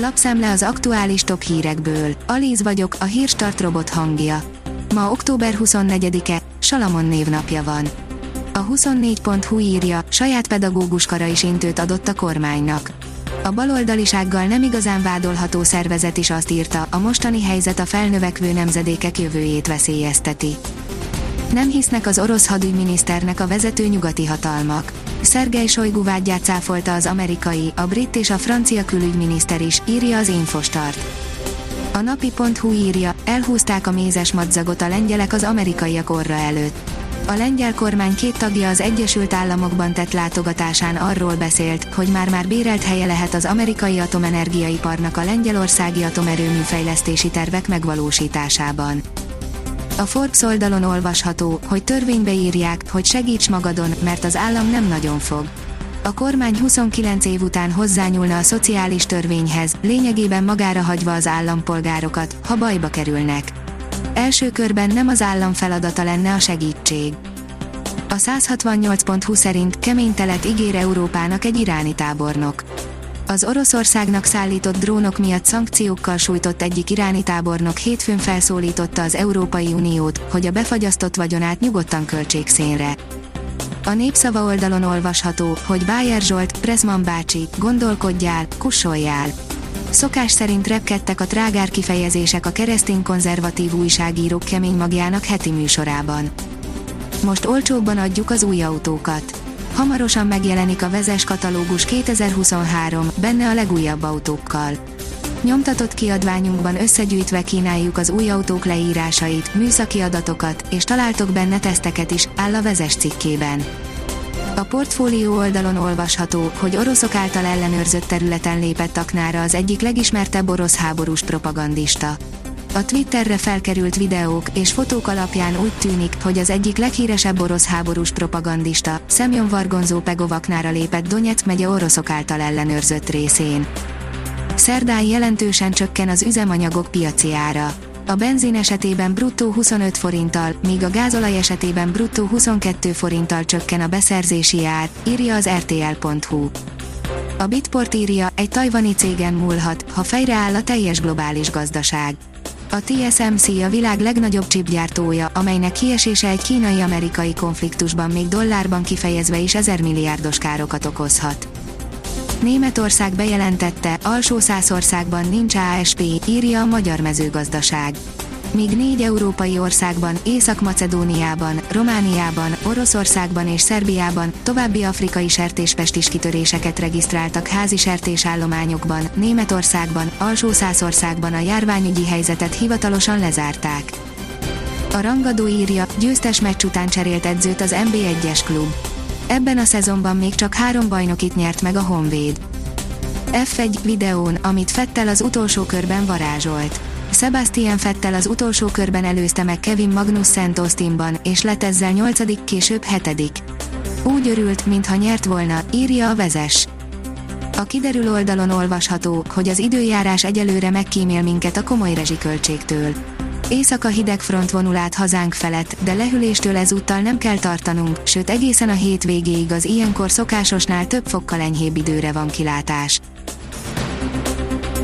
Lapszemle az aktuális top hírekből. Alíz vagyok, a hírstart robot hangja. Ma október 24-e, Salamon névnapja van. A 24.hu írja, saját pedagóguskara is intőt adott a kormánynak. A baloldalisággal nem igazán vádolható szervezet is azt írta, a mostani helyzet a felnövekvő nemzedékek jövőjét veszélyezteti. Nem hisznek az orosz hadügyminiszternek a vezető nyugati hatalmak. Szergej Sojgu vágyát cáfolta az amerikai, a brit és a francia külügyminiszter is, írja az Infostart. A napi.hu írja, elhúzták a mézes madzagot a lengyelek az amerikaiak orra előtt. A lengyel kormány két tagja az Egyesült Államokban tett látogatásán arról beszélt, hogy már-már bérelt helye lehet az amerikai atomenergiaiparnak a lengyelországi atomerőmű fejlesztési tervek megvalósításában. A Forbes oldalon olvasható, hogy törvénybe írják, hogy segíts magadon, mert az állam nem nagyon fog. A kormány 29 év után hozzányúlna a szociális törvényhez, lényegében magára hagyva az állampolgárokat, ha bajba kerülnek. Első körben nem az állam feladata lenne a segítség. A 168.20 szerint kemény telet ígér Európának egy iráni tábornok. Az Oroszországnak szállított drónok miatt szankciókkal sújtott egyik iráni tábornok hétfőn felszólította az Európai Uniót, hogy a befagyasztott vagyonát nyugodtan költsék szénre. A népszava oldalon olvasható, hogy Bájer Zsolt, Pressman bácsi, gondolkodjál, kussoljál. Szokás szerint repkedtek a trágár kifejezések a keresztény konzervatív újságírók kemény magjának heti műsorában. Most olcsóbban adjuk az új autókat. Hamarosan megjelenik a vezes katalógus 2023, benne a legújabb autókkal. Nyomtatott kiadványunkban összegyűjtve kínáljuk az új autók leírásait, műszaki adatokat, és találtok benne teszteket is, áll a vezes cikkében. A portfólió oldalon olvasható, hogy oroszok által ellenőrzött területen lépett aknára az egyik legismertebb orosz háborús propagandista. A Twitterre felkerült videók és fotók alapján úgy tűnik, hogy az egyik leghíresebb orosz háborús propagandista, Semyon Vargonzó Pegovaknára lépett Donetsk megye oroszok által ellenőrzött részén. Szerdán jelentősen csökken az üzemanyagok piaci ára. A benzin esetében bruttó 25 forinttal, míg a gázolaj esetében bruttó 22 forinttal csökken a beszerzési ár, írja az rtl.hu. A Bitport írja, egy tajvani cégen múlhat, ha fejreáll a teljes globális gazdaság. A TSMC a világ legnagyobb chipgyártója, amelynek kiesése egy kínai-amerikai konfliktusban még dollárban kifejezve is ezer milliárdos károkat okozhat. Németország bejelentette, alsó százországban nincs ASP, írja a Magyar Mezőgazdaság. Míg négy európai országban, Észak-Macedóniában, Romániában, Oroszországban és Szerbiában további afrikai sertéspestis kitöréseket regisztráltak házi sertésállományokban, Németországban, alsó százországban a járványügyi helyzetet hivatalosan lezárták. A rangadó írja, győztes meccs után cserélt edzőt az NB1-es klub. Ebben a szezonban még csak három bajnokit nyert meg a Honvéd. F1 videón, amit Fettel az utolsó körben varázsolt. Sebastian Fettel az utolsó körben előzte meg Kevin Magnus Szent Austinban, és lett ezzel 8 később 7 Úgy örült, mintha nyert volna, írja a vezes. A kiderül oldalon olvasható, hogy az időjárás egyelőre megkímél minket a komoly rezsiköltségtől. Éjszaka hideg front vonul át hazánk felett, de lehűléstől ezúttal nem kell tartanunk, sőt egészen a hétvégéig az ilyenkor szokásosnál több fokkal enyhébb időre van kilátás.